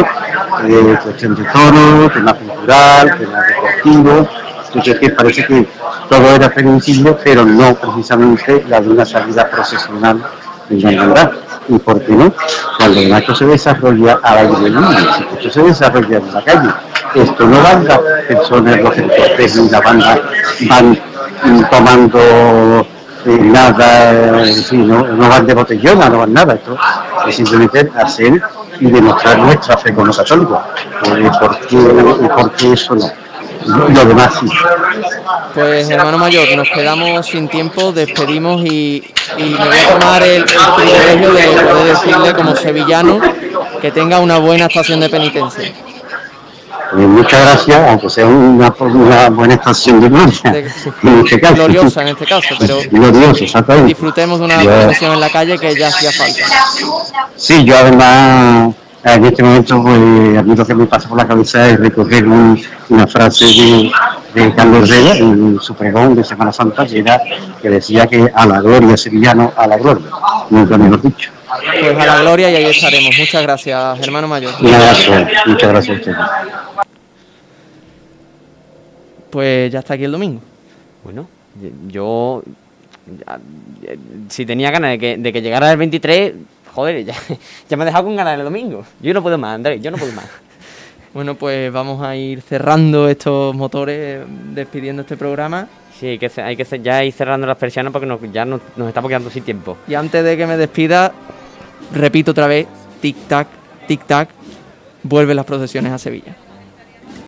eh, cuestión de toro, tema cultural, tema deportivo, entonces parece que todo era permisible, pero no precisamente la de una salida profesional en la. ¿Y por qué no? Cuando el acto se desarrolla al aire libre, si esto se desarrolla en la calle, esto no van las personas, los deportes ni la banda van tomando nada, no, no, van de botellón, no van nada, esto es simplemente hacer y demostrar nuestra fe con los católicos. ¿Por qué, por qué eso no? Lo demás sí. Pues hermano mayor, nos quedamos sin tiempo, despedimos y, y me voy a tomar el, privilegio de poder decirle como sevillano que tenga una buena estación de penitencia. Eh, muchas gracias, aunque sea una, una buena estación de gloria. en este caso. Gloriosa en este caso, pero Gloriosa, disfrutemos de una procesión en la calle que ya hacía falta. Sí, yo además en este momento pues, a mí lo que me pasa por la cabeza es recoger una frase de, de Carlos Herrera en su pregón de Semana Santa que, era, que decía que a la gloria sevillano, a la gloria, nunca mejor dicho. Pues a la gloria y ahí estaremos. Muchas gracias, hermano mayor. Muchas gracias, muchas gracias a ustedes pues ya está aquí el domingo. Bueno, yo si tenía ganas de que, de que llegara el 23, joder, ya, ya me ha dejado con ganas el domingo. Yo no puedo más, Andrés, yo no puedo más. bueno, pues vamos a ir cerrando estos motores, despidiendo este programa. Sí, hay que, hay que ya ir cerrando las persianas porque nos, ya nos, nos estamos quedando sin tiempo. Y antes de que me despida, repito otra vez, tic-tac, tic-tac, vuelven las procesiones a Sevilla.